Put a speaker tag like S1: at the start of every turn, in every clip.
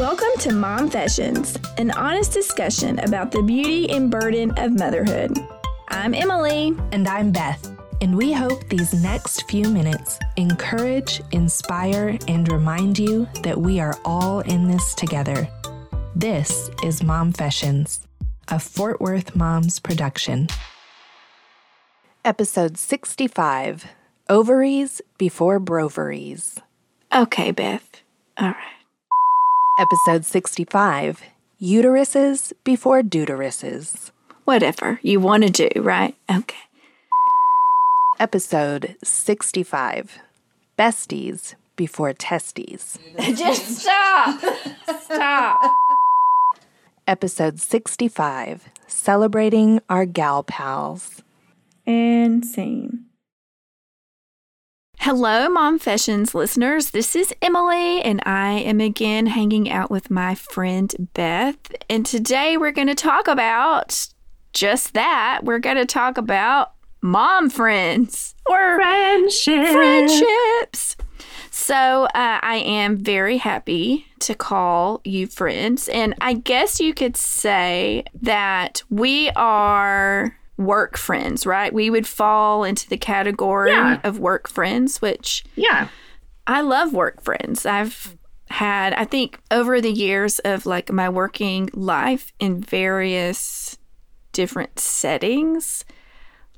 S1: Welcome to Momfessions, an honest discussion about the beauty and burden of motherhood. I'm Emily.
S2: And I'm Beth. And we hope these next few minutes encourage, inspire, and remind you that we are all in this together. This is Momfessions, a Fort Worth Moms production. Episode 65 Ovaries Before Broveries.
S1: Okay, Beth. All right.
S2: Episode 65 Uteruses Before Deuteruses.
S1: Whatever you want to do, right? Okay.
S2: Episode 65 Besties Before Testes.
S1: Just stop. Stop.
S2: Episode 65 Celebrating Our Gal Pals.
S1: And scene. Hello, Momfessions listeners. This is Emily, and I am again hanging out with my friend Beth. And today we're going to talk about just that. We're going to talk about mom friends or
S2: Friendship.
S1: friendships. So uh, I am very happy to call you friends. And I guess you could say that we are work friends, right? We would fall into the category
S3: Yeah.
S1: of work friends, which
S3: Yeah.
S1: I love work friends. I've had, I think, over the years of like my working life in various different settings,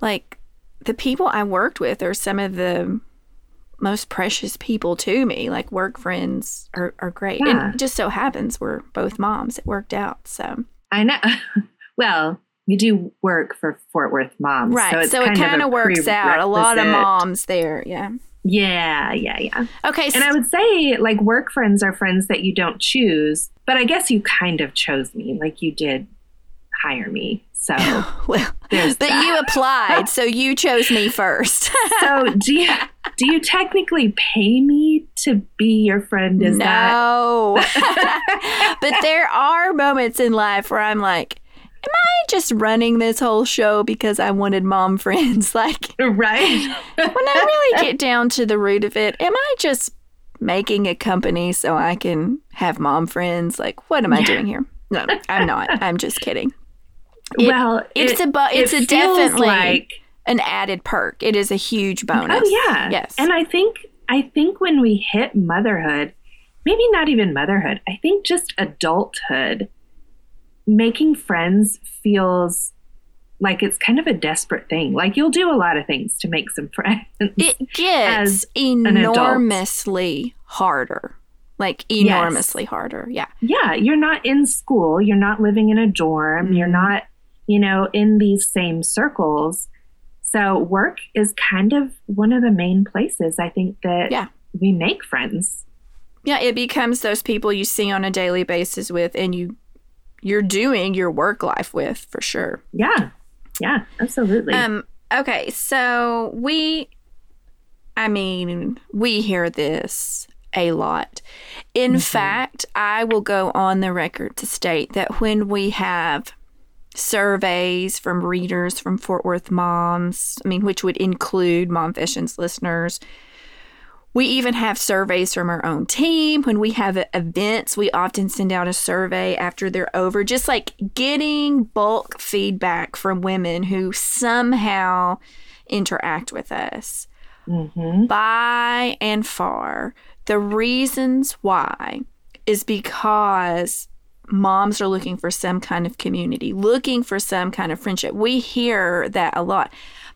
S1: like the people I worked with are some of the most precious people to me. Like work friends are, are great. And it just so happens we're both moms. It worked out. So,
S3: I know. well, we do work for Fort Worth moms.
S1: right.
S3: it's
S1: So, it kind of works out. A lot of moms there. Yeah.
S3: Yeah, yeah, yeah.
S1: Okay.
S3: And I would say, like, work friends are friends that you don't choose, but I guess you kind of chose me. Like, you did hire me. So,
S1: well,
S3: There's
S1: but
S3: that.
S1: you applied, so you chose me first.
S3: so do you do you technically pay me to be your friend? Is
S1: no. but there are moments in life where I'm like, am I just running this whole show because I wanted mom friends? Like,
S3: right?
S1: when I really get down to the root of it, am I just making a company so I can have mom friends? Like, what am I doing here? No, I'm not. I'm just kidding. It-
S3: well,
S1: It's
S3: it-
S1: a bu- it's
S3: it
S1: a definitely
S3: like
S1: an added perk. It is a huge oh, bonus.
S3: Oh yeah.
S1: Yes.
S3: And I think I think when we hit motherhood, maybe not even motherhood, I think just adulthood, making friends feels like it's kind of a desperate thing. Like you'll do a lot of things to make some friends.
S1: it gets enormously harder. Like enormously harder. Yeah.
S3: yeah, you're not in school, you're not living in a dorm, you're
S1: Mhm.
S3: not, you know, in these same circles. So work is kind of one of the main places I think that
S1: Yeah.
S3: we make friends.
S1: Yeah, it becomes those people you see on a daily basis with and you you're doing your work life with for sure.
S3: Yeah. Yeah, absolutely.
S1: Um okay, so we I mean, we hear this a lot. In
S3: Mhm.
S1: fact, I will go on the record to state that when we have surveys from readers from Fort Worth moms, I mean, which would include Momfessions listeners, we even have surveys from our own team. When we have events, we often send out a survey after they're over, just like getting bulk feedback from women who somehow interact with us.
S3: hmm
S1: By and far, the reasons why is because moms are looking for some kind of community, looking for some kind of friendship. We hear that a lot.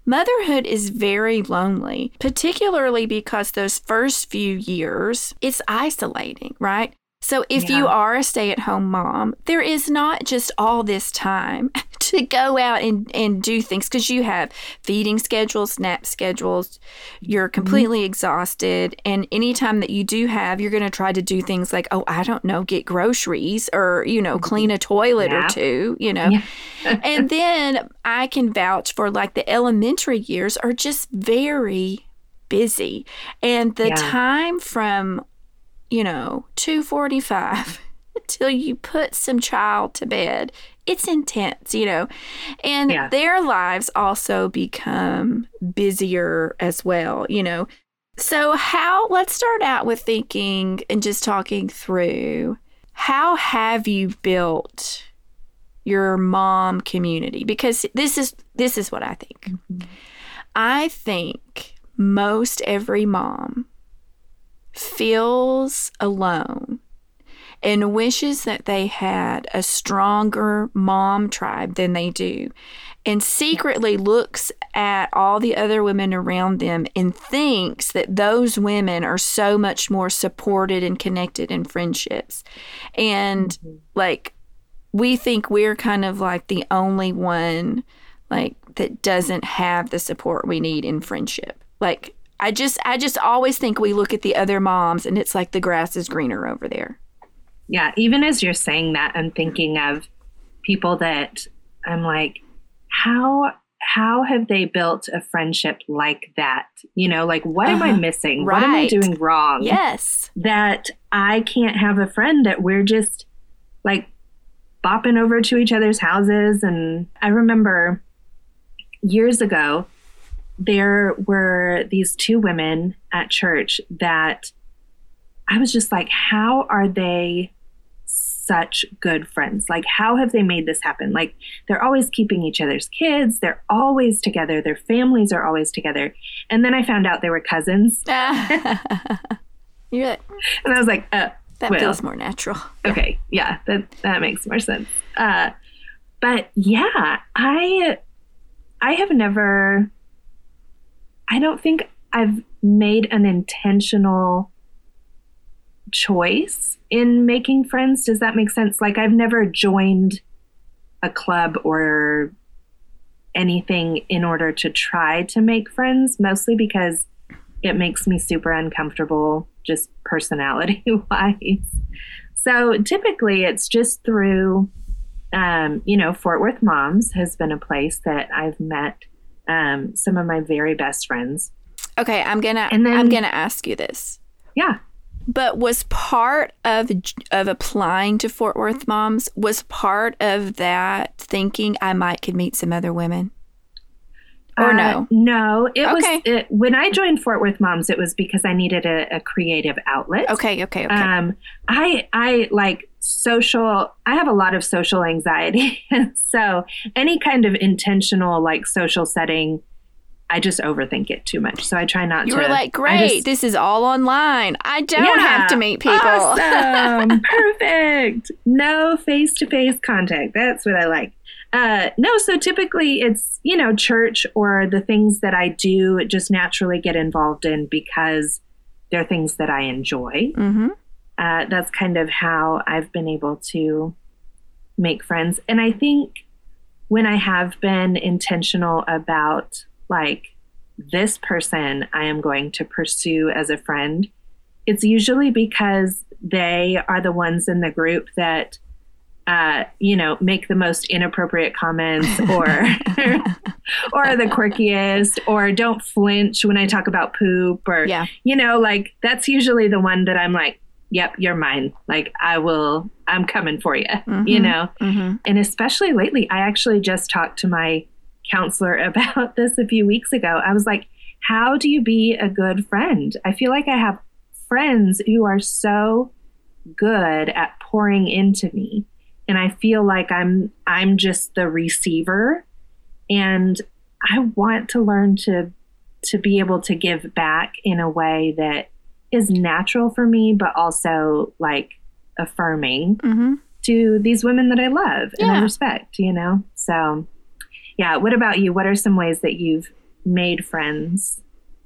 S1: Motherhood is very lonely, particularly because those first few years, it's isolating, right? So if you are a stay-at-home mom, there is not just all this time to go out and, and do things because you have feeding schedules, nap schedules, you're mm-hmm. completely exhausted. And anytime that you do have, you're going to try to do things like, oh, I don't know, get groceries or, you know, mm-hmm. clean a toilet or two, you know.
S3: Yeah.
S1: and then I can vouch for like the elementary years are just very busy. And the
S3: Yeah.
S1: time from, you know, 245 until you put some child to bed, it's intense, you know. And
S3: Yeah.
S1: their lives also become busier as well, you know. So, how, let's start out with thinking and just talking through how have you built your mom community? Because this is this is what I think. Mm-hmm. I think most every mom feels alone and wishes that they had a stronger mom tribe than they do and secretly looks at all the other women around them and thinks that those women are so much more supported and connected in friendships. And mm-hmm. like we think we're kind of like the only one like that doesn't have the support we need in friendship. Like I just I just always think we look at the other moms and it's like the grass is greener over there.
S3: Yeah, even as you're saying that, I'm thinking of people that I'm like, how how have they built a friendship like that? You know, like what uh-huh. am I uh-huh. missing? Right. What am I doing wrong?
S1: Yes.
S3: That I can't have a friend that we're just like bopping over to each other's houses. And I remember years ago, there were these two women at church that I was just like, how are they such good friends? Like, how have they made this happen? Like, they're always keeping each other's kids, they're always together, their families are always together. And then I found out they were cousins.
S1: You're like,
S3: and I was like, uh,
S1: that well, feels more natural.
S3: Okay, yeah, that that makes more sense. Uh, but yeah, I I have never. I don't think I've made an intentional choice in making friends. Does that make sense? Like, I've never joined a club or anything in order to try to make friends, mostly because it makes me super uncomfortable, just personality wise. So typically it's just through, um, you know, Fort Worth Moms has been a place that I've met um, some of my very best friends.
S1: Okay, I'm gonna and then, I'm gonna ask you this.
S3: Yeah.
S1: But was part of of applying to Fort Worth Moms was part of that thinking I might could meet some other women? Or uh, no?
S3: No, it okay. was it, when I joined Fort Worth Moms. It was because I needed a, a creative outlet.
S1: Okay, okay, okay.
S3: Um, I I like social. I have a lot of social anxiety, so any kind of intentional like social setting I just overthink it too much. So I try not
S1: you
S3: to.
S1: You were like, great, just, this is all online. I don't yeah, have to meet people.
S3: Awesome. Perfect. No face to face contact. That's what I like. Uh, no, so typically it's, you know, church or the things that I do just naturally get involved in because they're things that I enjoy.
S1: Mm-hmm.
S3: Uh, that's kind of how I've been able to make friends. And I think when I have been intentional about like this person I am going to pursue as a friend, it's usually because they are the ones in the group that uh, you know, make the most inappropriate comments or or the quirkiest or don't flinch when I talk about poop or
S1: yeah.
S3: you know, like that's usually the one that I'm like, yep, you're mine. Like I will I'm coming for you, mm-hmm. you know.
S1: Mm-hmm.
S3: And especially lately, I actually just talked to my counselor about this a few weeks ago. I was like, how do you be a good friend? I feel like I have friends who are so good at pouring into me and I feel like I'm I'm just the receiver and I want to learn to to be able to give back in a way that is natural for me but also like affirming
S1: mm-hmm.
S3: to these women that I love yeah. and I respect, you know? So yeah. What about you? What are some ways that you've made friends?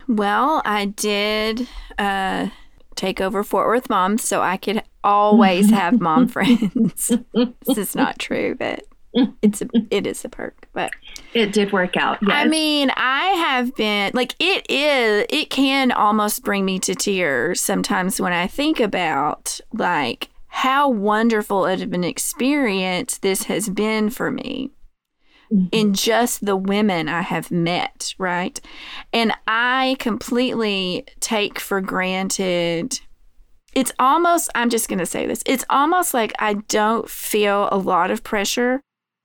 S1: Well, I did uh, take over Fort Worth Mom so I could always have mom friends. this is not true, but it's a, it is a perk but
S3: it did work out yes.
S1: i mean i have been like it is it can almost bring me to tears sometimes when i think about like how wonderful of an experience this has been for me mm-hmm. in just the women I have met, right? And I completely take for granted. It's almost, I'm just going to say this, it's almost like I don't feel a lot of pressure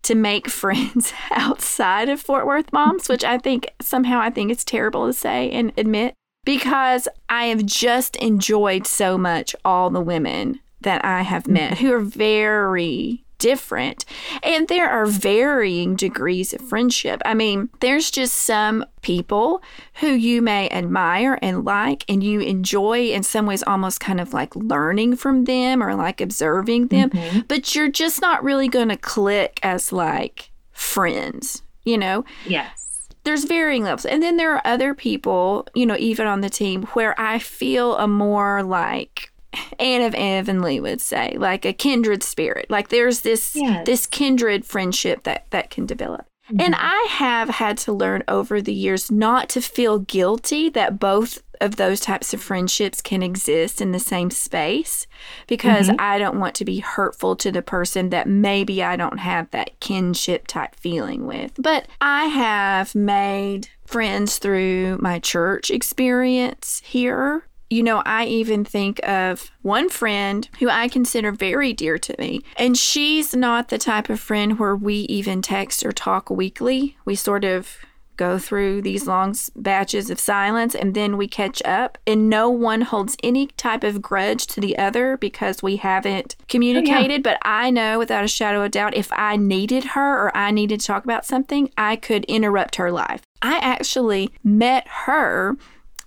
S1: to make friends outside of Fort Worth moms, which I think somehow I think it's terrible to say and admit because I have just enjoyed so much all the women that I have met who are very different. And there are varying degrees of friendship. I mean, there's just some people who you may admire and like, and you enjoy in some ways almost kind of like learning from them or like observing them, mm-hmm. but you're just not really going to click as like friends, you know?
S3: Yes
S1: there's varying levels. And then there are other people, you know, even on the team where I feel a more like Anne of Avonlea would say, like a kindred spirit. Like there's this yes. this kindred friendship that that can develop. Mm-hmm. And I have had to learn over the years not to feel guilty that both of those types of friendships can exist in the same space because mm-hmm. I don't want to be hurtful to the person that maybe I don't have that kinship type feeling with. But I have made friends through my church experience here you know, I even think of one friend who I consider very dear to me, and she's not the type of friend where we even text or talk weekly. We sort of go through these long batches of silence and then we catch up and no one holds any type of grudge to the other because we haven't communicated oh, yeah. but i know without a shadow of doubt if i needed her or i needed to talk about something i could interrupt her life i actually met her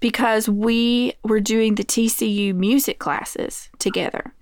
S1: because we were doing the TCU music classes together.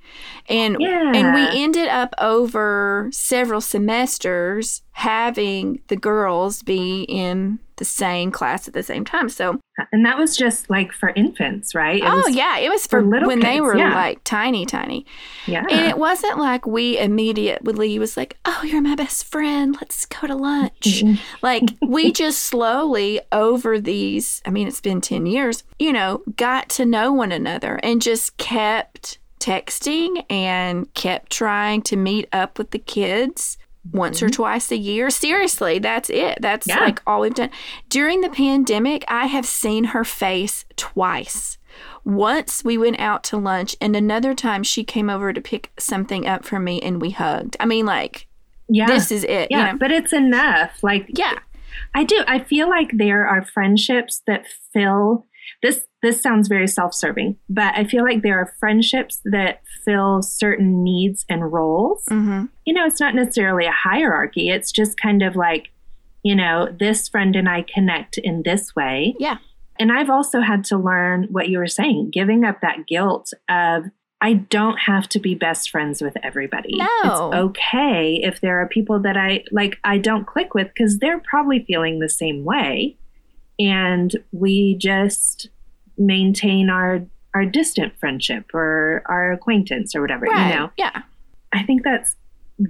S1: And yeah. and we ended up over several semesters having the girls be in the same class at the same time. So
S3: and that was just like for infants, right?
S1: It oh yeah, it was for, for little when kids, they were yeah. like tiny, tiny. Yeah, and it wasn't like we immediately was like, "Oh, you're my best friend. Let's go to lunch." Mm-hmm. like we just slowly over these. I mean, it's been ten years. You know, got to know one another and just kept texting and kept trying to meet up with the kids once mm-hmm. or twice a year. Seriously, that's it. That's yeah. like all we've done. During the pandemic, I have seen her face twice. Once we went out to lunch, and another time she came over to pick something up for me and we hugged. I mean, like, yeah. this is it.
S3: Yeah,
S1: you know?
S3: but it's enough. Like,
S1: yeah.
S3: I do. I feel like there are friendships that fill this this sounds very self-serving, but I feel like there are friendships that fill certain needs and roles. Mm-hmm. You know, it's not necessarily a hierarchy. It's just kind of like, you know, this friend and I connect in this way.
S1: Yeah.
S3: And I've also had to learn what you were saying, giving up that guilt of I don't have to be best friends with everybody.
S1: No.
S3: It's okay if there are people that I like I don't click with because they're probably feeling the same way and we just maintain our our distant friendship or our acquaintance or whatever
S1: right.
S3: you know
S1: yeah
S3: i think that's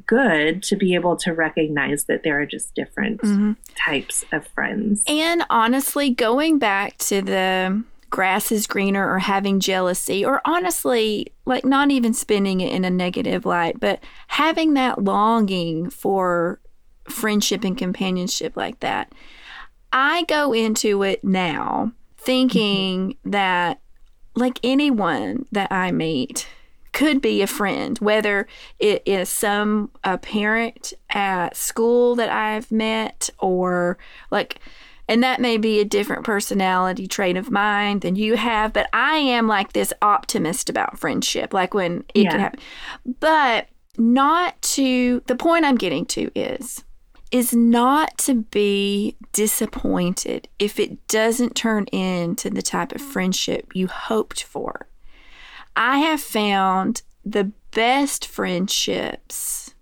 S3: good to be able to recognize that there are just different mm-hmm. types of friends
S1: and honestly going back to the grass is greener or having jealousy or honestly like not even spinning it in a negative light but having that longing for friendship and companionship like that I go into it now thinking that, like anyone that I meet, could be a friend, whether it is some a parent at school that I've met or like and that may be a different personality trait of mine than you have, but I am like this optimist about friendship, like when it yeah. can happen. But not to the point I'm getting to is is not to be disappointed if it doesn't turn into the type of friendship you hoped for. I have found the best friendships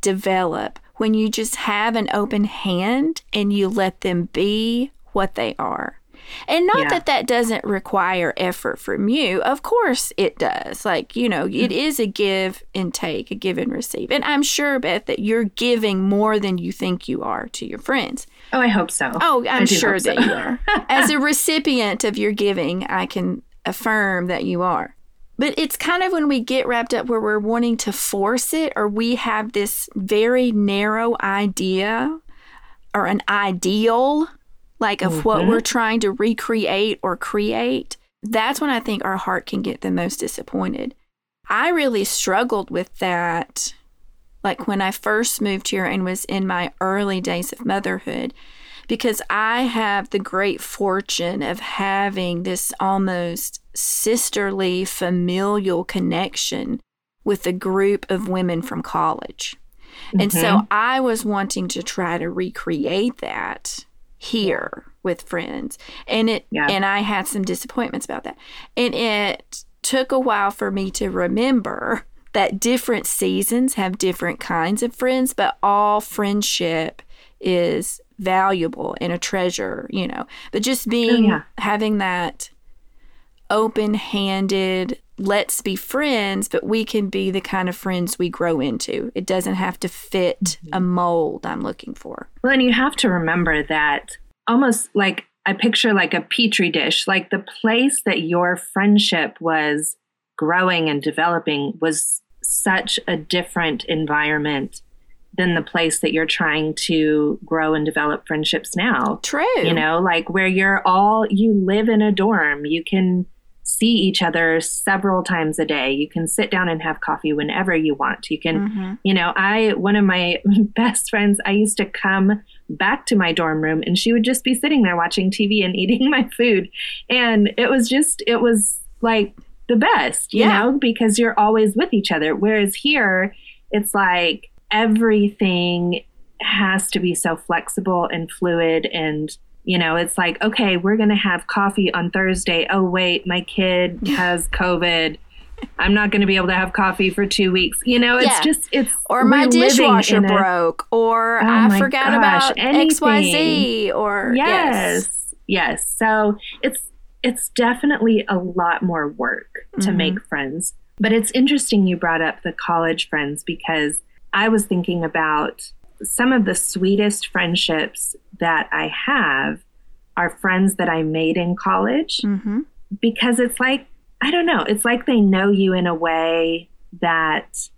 S1: develop when you just have an open hand and you let them be what they are. And not yeah. that that doesn't require effort from you. Of course it does. Like, you know, it mm-hmm. is a give and take, a give and receive. And I'm sure, Beth, that you're giving more than you think you are to your friends.
S3: Oh, I hope so.
S1: Oh, I'm sure that so. you are. As a recipient of your giving, I can affirm that you are. But it's kind of when we get wrapped up where we're wanting to force it or we have this very narrow idea or an ideal like of mm-hmm. what we're trying to recreate or create, that's when I think our heart can get the most disappointed. I really struggled with that like when I first moved here and was in my early days of motherhood because I have the great fortune of having this almost sisterly familial connection with a group of women from college. And so
S3: Mhm.
S1: I was wanting to try to recreate that here with friends. And it
S3: Yeah.
S1: and I had some disappointments about that. And it took a while for me to remember that different seasons have different kinds of friends, but all friendship is valuable and a treasure, you know. But just being oh,
S3: yeah.
S1: having that open-handed let's be friends, but we can be the kind of friends we grow into. It doesn't have to fit mm-hmm. a mold I'm looking for.
S3: Well, and you have to remember that almost like I picture like a petri dish, like the place that your friendship was growing and developing was such a different environment than the place that you're trying to grow and develop friendships now.
S1: True.
S3: You know, like where you're all, you live in a dorm, you can see each other several times a day. You can sit down and have coffee whenever you want. You can
S1: Mhm.
S3: you know, I, one of my best friends, I used to come back to my dorm room and she would just be sitting there watching TV and eating my food. And it was just, it was like the best, you
S1: Yeah.
S3: know, because you're always with each other. Whereas here, it's like everything has to be so flexible and fluid and you know it's like okay we're going to have coffee on thursday. Oh wait my kid has covid. I'm not going to be able to have coffee for two weeks. You know it's
S1: Yeah.
S3: just it's
S1: Or my dishwasher
S3: in a-
S1: broke, or
S3: Oh
S1: I forgot
S3: gosh,
S1: about
S3: anything.
S1: XYZ, or
S3: yes. yes. So it's it's definitely a lot more work to
S1: Mhm.
S3: make friends. But it's interesting you brought up the college friends because i was thinking about some of the sweetest friendships that i have are friends that i made in college
S1: hmm
S3: because it's like I don't know, it's like they know you in a way that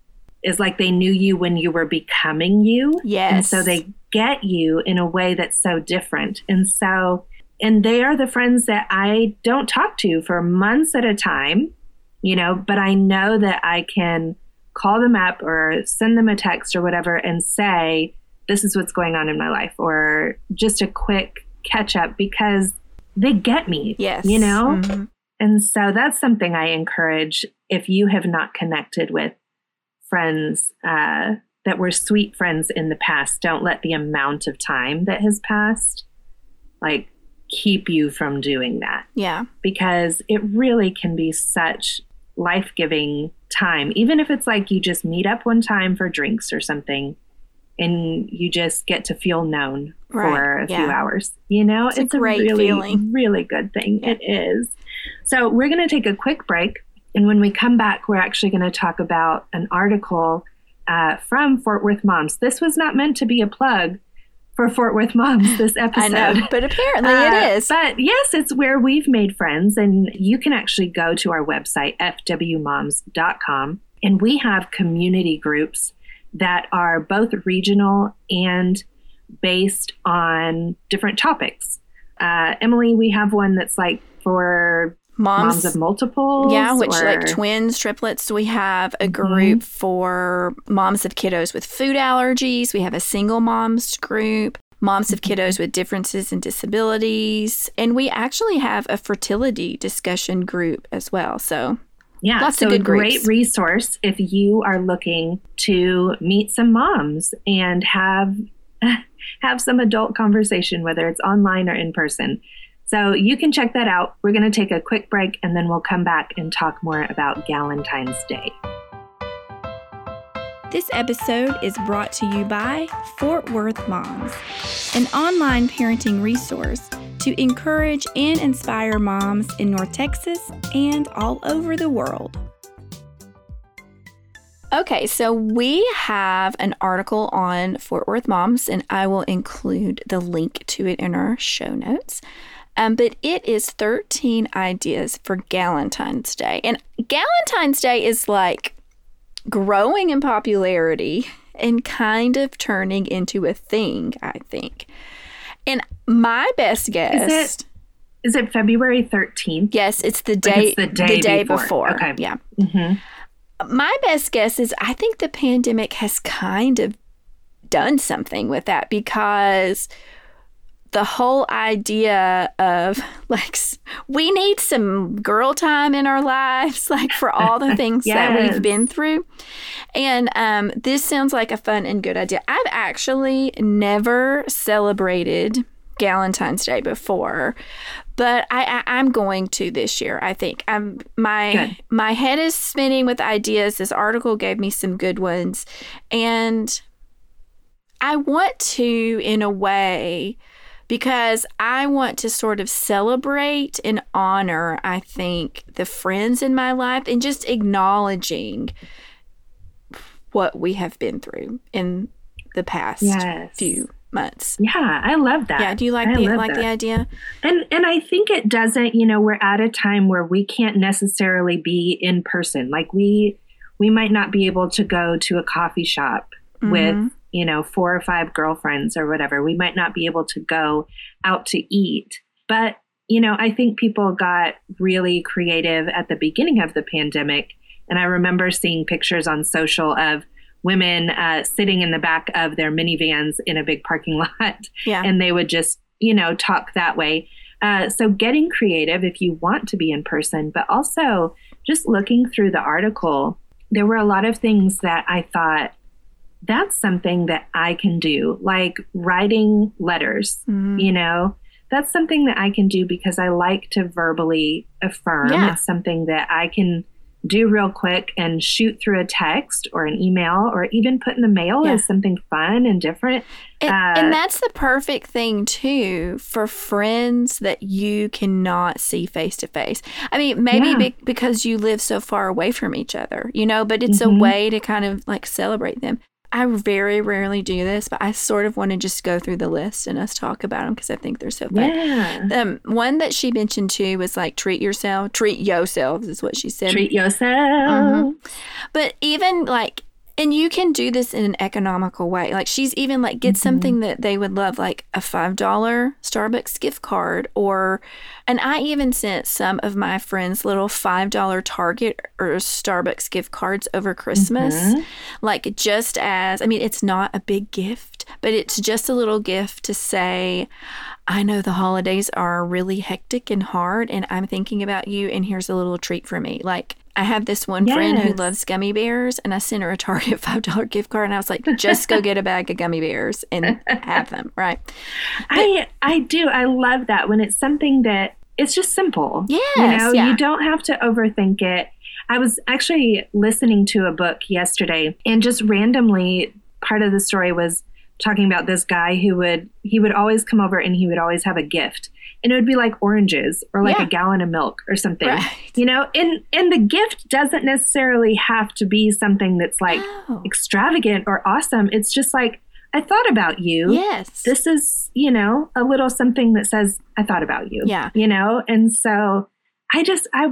S3: is like they knew you when you were becoming you.
S1: Yes.
S3: And so they get you in a way that's so different. And so and they are the friends that I don't talk to for months at a time, you know, but I know that I can call them up or send them a text or whatever and say, this is what's going on in my life, or just a quick catch up because they get me.
S1: Yes.
S3: You know?
S1: Mhm.
S3: And so that's something I encourage if you have not connected with friends uh, that were sweet friends in the past, don't let the amount of time that has passed like keep you from doing that
S1: Yeah.
S3: because it really can be such life giving time, even if it's like you just meet up one time for drinks or something and you just get to feel known for
S1: Right,
S3: a few hours. You know,
S1: It's a great
S3: really,
S1: feeling.
S3: really good thing. It is. So we're going to take a quick break. And when we come back, we're actually going to talk about an article uh, from Fort Worth Moms. This was not meant to be a plug for Fort Worth Moms, this episode.
S1: I know, but apparently
S3: Uh,
S1: it is.
S3: But yes, it's where we've made friends. And you can actually go to our website, fwmoms.com, and we have community groups that are both regional and based on different topics. Uh, Emily, we have one that's like for moms,
S1: Moms,
S3: of multiples.
S1: yeah, which
S3: or-
S1: like twins, triplets. We have a group for moms of kiddos with food allergies. We have a single moms group, moms of kiddos with differences and disabilities, and we actually have a fertility discussion group as well. So
S3: Yeah,
S1: Lots
S3: so
S1: of good
S3: a great
S1: groups.
S3: resource if you are looking to meet some moms and have have some adult conversation, whether it's online or in person. So you can check that out. We're going to take a quick break and then we'll come back and talk more about Galentine's Day.
S1: This episode is brought to you by Fort Worth Moms, an online parenting resource to encourage and inspire moms in North Texas and all over the world. Okay, so we have an article on Fort Worth Moms, and I will include the link to it in our show notes. Um, but it is 13 ideas for Galentine's Day. And Galentine's Day is like growing in popularity and kind of turning into a thing, I think. And my best guess, Is
S3: it Is it February 13th?
S1: yes, it's the
S3: Like
S1: day
S3: it's the day
S1: before.
S3: before. Okay.
S1: Yeah.
S3: hmm
S1: My best guess is I think the pandemic has kind of done something with that because the whole idea of like we need some girl time in our lives like for all the things yes. that we've been through and um, this sounds like a fun and good idea i've actually never celebrated Valentine's Day before, but I, I am going to this year. I think I'm my good. my head is spinning with ideas. This article gave me some good ones, and I want to in a way because I want to sort of celebrate and honor. I think the friends in my life and just acknowledging what we have been through in the past yes. few months.
S3: Yeah, I love that.
S1: Yeah, do you like I the like that. the idea?
S3: And and I think it doesn't, you know, we're at a time where we can't necessarily be in person. Like we we might not be able to go to a coffee shop mm-hmm. with, you know, four or five girlfriends or whatever. We might not be able to go out to eat. But, you know, I think people got really creative at the beginning of the pandemic. And I remember seeing pictures on social of women uh, sitting in the back of their minivans in a big parking lot. Yeah. And they would just, you know, talk that way. Uh, so getting creative if you want to be in person, but also just looking through the article, there were a lot of things that I thought that's something that I can do, like writing letters, mm-hmm. you know. That's something that I can do because I like to verbally affirm. Yeah. It's something that I can do real quick and shoot through a text or an email or even put in the mail yeah. as something fun and different.
S1: And, uh, and, that's the perfect thing, too, for friends that you cannot see face to face. I mean, maybe yeah. be, because you live so far away from each other, you know, but it's mm-hmm. a way to kind of like celebrate them. I very rarely do this, but I sort of want to just go through the list and us talk about them because I think they're so fun. Yeah. Um, one that she mentioned too was like treat yourself, treat yourselves is what she said.
S3: Treat yourself. Mm-hmm.
S1: But even like and you can do this in an economical way. Like she's even like get mm-hmm. something that they would love, like a five dollar Starbucks gift card, or and I even sent some of my friends little five dollar Target or Starbucks gift cards over Christmas. Mm-hmm. Like just as I mean, it's not a big gift, but it's just a little gift to say, I know the holidays are really hectic and hard, and I'm thinking about you, and here's a little treat for me. Like I have this one yes. friend who loves gummy bears, and I sent her a Target five dollar gift card, and I was like, "Just go get a bag of gummy bears and have them." Right?
S3: But, I I do. I love that when it's something that it's just simple.
S1: Yes,
S3: you know, yeah. you don't have to overthink it. I was actually listening to a book yesterday, and just randomly, part of the story was talking about this guy who would he would always come over and he would always have a gift. And it would be like oranges or like yeah. a gallon of milk or something. Right. you know and and the gift doesn't necessarily have to be something that's like oh. extravagant or awesome. It's just like i thought about you.
S1: Yes.
S3: This is you know a little something that says i thought about you.
S1: Yeah.
S3: You know and so i just i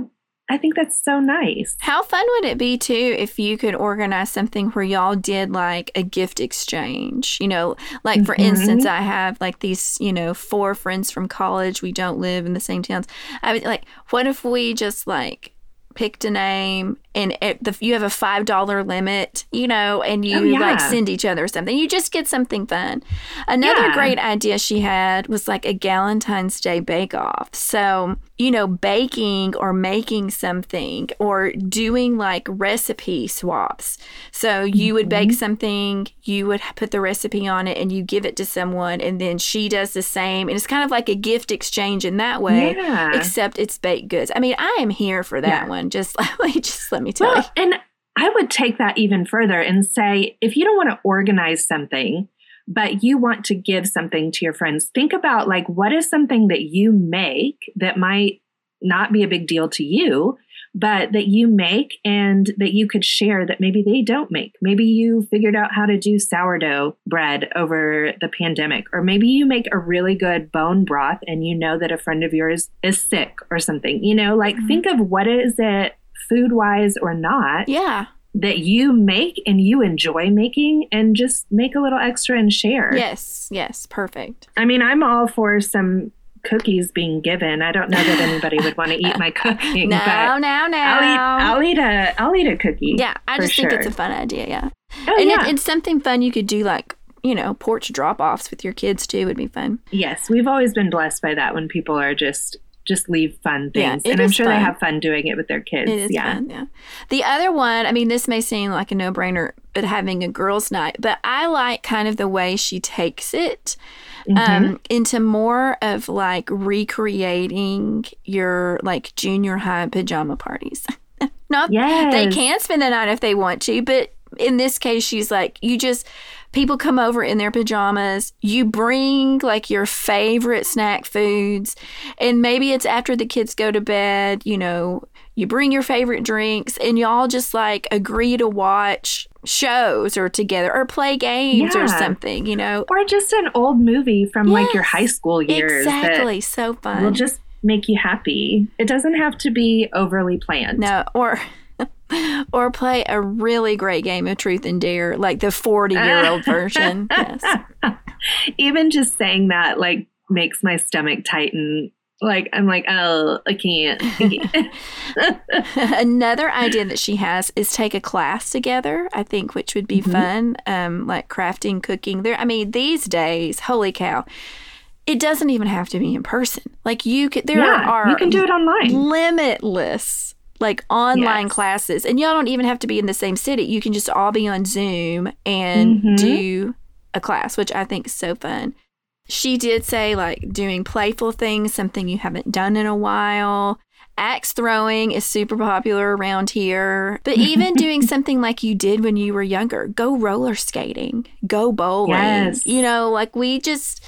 S3: I think that's so nice.
S1: How fun would it be too if you could organize something where y'all did like a gift exchange? You know, like for mm-hmm. instance, I have like these, you know, four friends from college. We don't live in the same towns. I mean, like, what if we just like picked a name and it, the, you have a five dollar limit, you know, and you oh, yeah. like send each other something. You just get something fun. Another yeah. great idea she had was like a Galentine's Day bake off. So you know, baking or making something or doing like recipe swaps. So you would bake mm-hmm. something, you would put the recipe on it, and you give it to someone, and then she does the same. And it's kind of like a gift exchange in that way, yeah. except it's baked goods. I mean, I am here for that yeah. one. Just, just let me tell well,
S3: you. And I would take that even further and say if you don't want to organize something, but you want to give something to your friends, think about like what is something that you make that might not be a big deal to you, but that you make and that you could share that maybe they don't make. Maybe you figured out how to do sourdough bread over the pandemic, or maybe you make a really good bone broth and you know that a friend of yours is sick or something. You know, like mm-hmm. think of what is it food wise or not.
S1: Yeah.
S3: That you make and you enjoy making, and just make a little extra and share.
S1: Yes, yes, perfect.
S3: I mean, I'm all for some cookies being given. I don't know that anybody would want to eat my cooking.
S1: no, but no, no. I'll
S3: eat, I'll eat a I'll eat a cookie.
S1: Yeah, I just sure. think it's a fun idea. Yeah, oh, and yeah. It, it's something fun you could do like you know, porch drop offs with your kids too would be fun.
S3: Yes, we've always been blessed by that when people are just just leave fun things.
S1: it
S3: and I'm sure
S1: fun.
S3: they have fun doing it with their kids.
S1: It is
S3: yeah.
S1: fun, yeah. The other one, I mean, this may seem like a no brainer, but having a girls' night, but I like kind of the way she takes it
S3: Mhm.
S1: um, into more of like recreating your like junior high pajama parties. Not
S3: yes.
S1: they can spend the night if they want to, but in this case, she's like, you just people come over in their pajamas. You bring like your favorite snack foods, and maybe it's after the kids go to bed. You know, you bring your favorite drinks, and y'all just like agree to watch shows or together or play games or something. You know,
S3: Or just an old movie from like your high school years
S1: exactly. So fun.
S3: will just make you happy. It doesn't have to be overly planned.
S1: No, or or play a really great game of truth and dare, like the forty-year-old version. Yes.
S3: Even just saying that like makes my stomach tighten. Like I'm like, oh, I can't. I can't.
S1: Another idea that she has is take a class together. I think, which would be
S3: Mhm.
S1: fun, um, like crafting, cooking. There, I mean, these days, holy cow, it doesn't even have to be in person. Like you could, there
S3: yeah,
S1: are
S3: you can do it online.
S1: limitless like online
S3: Yes.
S1: classes and y'all don't even have to be in the same city you can just all be on zoom and
S3: Mhm.
S1: do a class which i think is so fun she did say like doing playful things something you haven't done in a while axe throwing is super popular around here but even doing something like you did when you were younger go roller skating go bowling
S3: Yes.
S1: you know like we just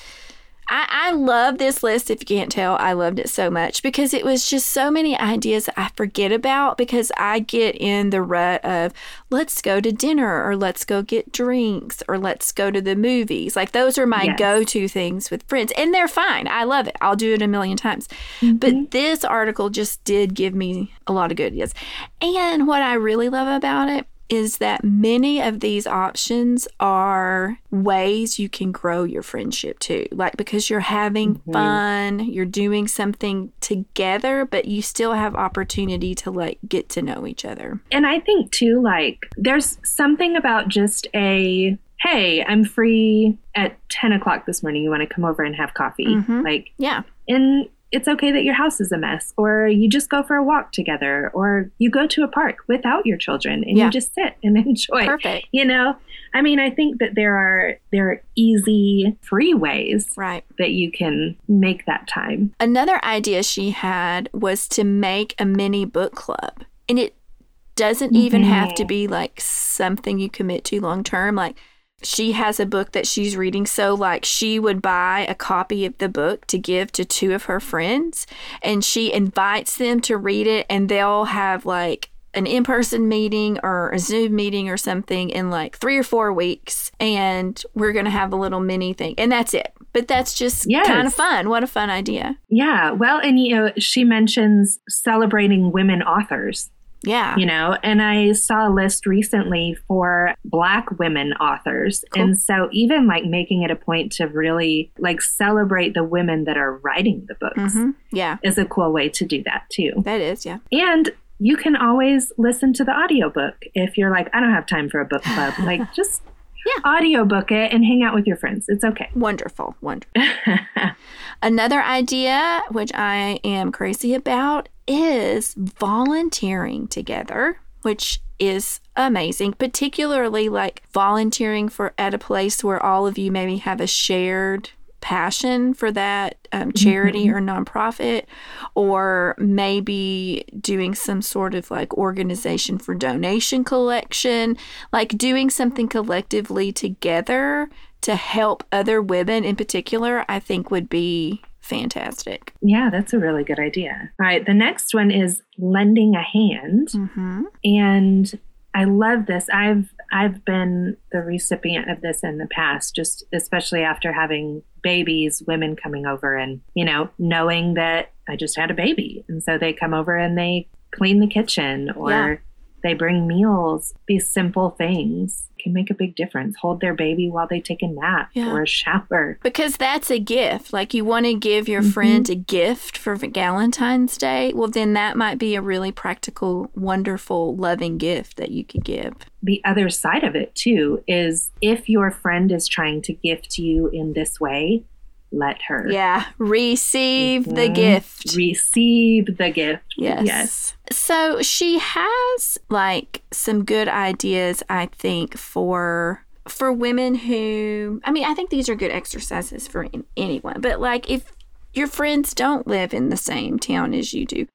S1: I, I love this list. If you can't tell, I loved it so much because it was just so many ideas I forget about because I get in the rut of let's go to dinner or let's go get drinks or let's go to the movies. Like those are my
S3: Yes.
S1: go to things with friends, and they're fine. I love it. I'll do it a million times.
S3: Mm-hmm.
S1: But this article just did give me a lot of good ideas. And what I really love about it is that many of these options are ways you can grow your friendship too. Like because you're having
S3: Mhm.
S1: fun, you're doing something together, but you still have opportunity to like get to know each other.
S3: And I think too, like, there's something about just a hey, I'm free at 10 o'clock this morning. You want to come over and have coffee?
S1: Mhm.
S3: Like,
S1: Yeah.
S3: and it's okay that your house is a mess, or you just go for a walk together, or you go to a park without your children and
S1: Yeah.
S3: you just sit and enjoy.
S1: Perfect.
S3: You know, I mean, I think that there are there are easy, free ways
S1: Right.
S3: that you can make that time.
S1: Another idea she had was to make a mini book club. And it doesn't even have to
S3: Mhm.
S1: be like something you commit to long term. Like she has a book that she's reading. So, like, she would buy a copy of the book to give to two of her friends, and she invites them to read it, and they'll have like an in person meeting or a Zoom meeting or something in like three or four weeks. And we're going to have a little mini thing, and that's it. But that's just
S3: Yes.
S1: kind of fun. What a fun idea.
S3: Yeah, well, and you know, she mentions celebrating women authors.
S1: Yeah.
S3: you know and i saw a list recently for black women authors
S1: Cool.
S3: and so even like making it a point to really like celebrate the women that are writing the books
S1: hmm Yeah,
S3: is a cool way to do that too
S1: that is. Yeah.
S3: and you can always listen to the audiobook if you're like i don't have time for a book club like just
S1: Yeah.
S3: audiobook it and hang out with your friends it's okay
S1: Wonderful. Wonderful. Another idea, which I am crazy about, is volunteering together, which is amazing, particularly like volunteering for at a place where all of you maybe have a shared passion for that um, charity or nonprofit, or maybe doing some sort of like organization for donation collection, like doing something collectively together to help other women in particular, I think would be fantastic.
S3: yeah that's a really good idea all right the next one is lending a hand
S1: Mm-hmm.
S3: and I love this. I've I've been the recipient of this in the past, just especially after having babies, women coming over and, you know, knowing that I just had a baby. And so they come over and they clean the kitchen or
S1: Yeah.
S3: They bring meals. These simple things can make a big difference. Hold their baby while they take a nap
S1: Yeah.
S3: or a shower.
S1: Because that's a gift. Like you want to give your
S3: Mhm.
S1: friend a gift for Valentine's Day. Well, then that might be a really practical, wonderful, loving gift that you could give.
S3: The other side of it, too, is if your friend is trying to gift you in this way, let her.
S1: Yeah. Receive the
S3: Mhm.
S1: gift.
S3: Receive the gift.
S1: Yes.
S3: Yes.
S1: So she has like some good ideas, I think, for for women who I mean, I think these are good exercises for anyone. But like if your friends don't live in the same town as you do,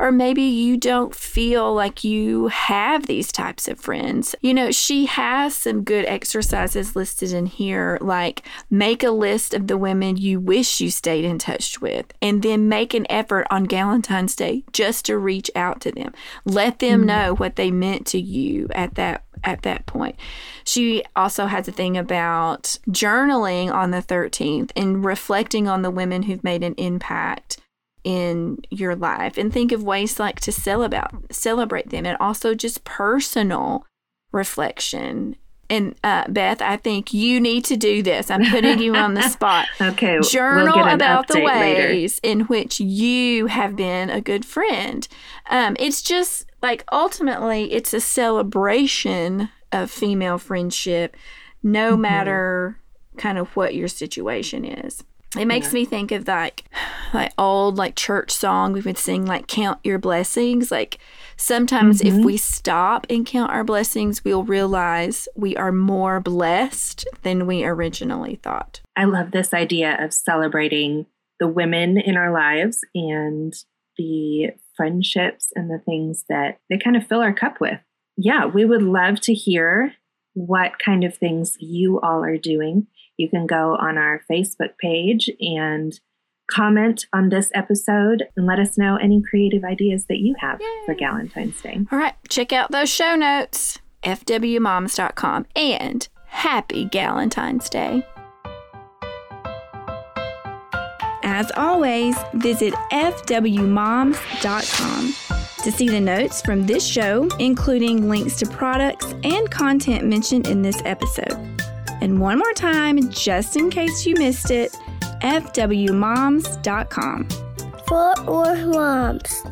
S1: or maybe you don't feel like you have these types of friends. You know, she has some good exercises listed in here, like make a list of the women you wish you stayed in touch with, and then make an effort on Valentine's Day just to reach out to them. Let them mm. know what they meant to you at that at that point. She also has a thing about journaling on the 13th and reflecting on the women who've made an impact in your life and think of ways like to celebrate celebrate them and also just personal reflection and uh, Beth, I think you need to do this. I'm putting you on the spot.
S3: Okay.
S1: Journal
S3: we'll
S1: about the
S3: update later.
S1: ways in which you have been a good friend. Um, it's just like ultimately, it's a celebration of female friendship, no
S3: Mhm.
S1: matter kind of what your situation is. It makes
S3: Yeah.
S1: me think of like like old like church song we would sing like count your blessings like sometimes if
S3: Mhm.
S1: we stop and count our blessings we'll realize we are more blessed than we originally thought.
S3: I love this idea of celebrating the women in our lives and the friendships and the things that they kind of fill our cup with. Yeah, we would love to hear what kind of things you all are doing. You can go on our Facebook page and comment on this episode and let us know any creative ideas that you have for
S1: Yay.
S3: Valentine's Day.
S1: All right, check out those show notes, fwmoms.com, and happy Galentine's Day. As always, visit fwmoms.com to see the notes from this show, including links to products and content mentioned in this episode. And one more time, just in case you missed it, fwmoms.com.
S4: Fort Worth Moms.